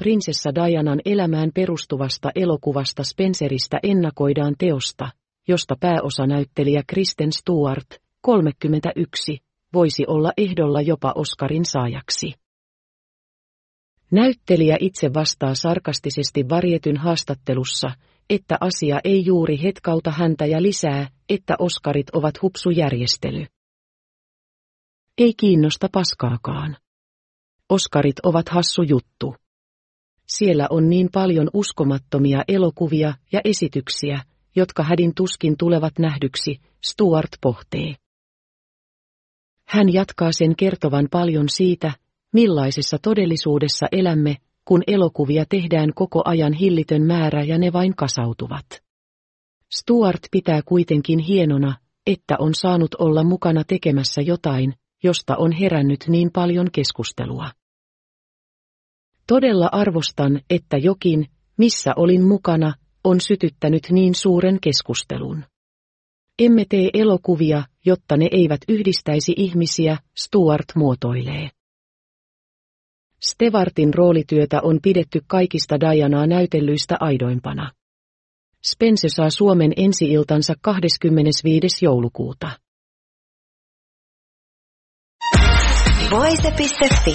prinsessa Dianan elämään perustuvasta elokuvasta Spenceristä ennakoidaan teosta, josta pääosanäyttelijä Kristen Stewart, 31, voisi olla ehdolla jopa Oscarin saajaksi. Näyttelijä itse vastaa sarkastisesti varjetyn haastattelussa, että asia ei juuri hetkauta häntä ja lisää, että Oscarit ovat hupsujärjestely. Ei kiinnosta paskaakaan. Oskarit ovat hassu juttu. Siellä on niin paljon uskomattomia elokuvia ja esityksiä, jotka hädin tuskin tulevat nähdyksi, Stuart pohtee. Hän jatkaa sen kertovan paljon siitä, millaisessa todellisuudessa elämme, kun elokuvia tehdään koko ajan hillitön määrä ja ne vain kasautuvat. Stuart pitää kuitenkin hienona, että on saanut olla mukana tekemässä jotain, josta on herännyt niin paljon keskustelua. Todella arvostan, että jokin, missä olin mukana, on sytyttänyt niin suuren keskustelun. Emme tee elokuvia, jotta ne eivät yhdistäisi ihmisiä, Stuart muotoilee. Stevartin roolityötä on pidetty kaikista Dianaa näytellyistä aidoimpana. Spence saa Suomen ensi-iltansa 25. joulukuuta. Voise.fi.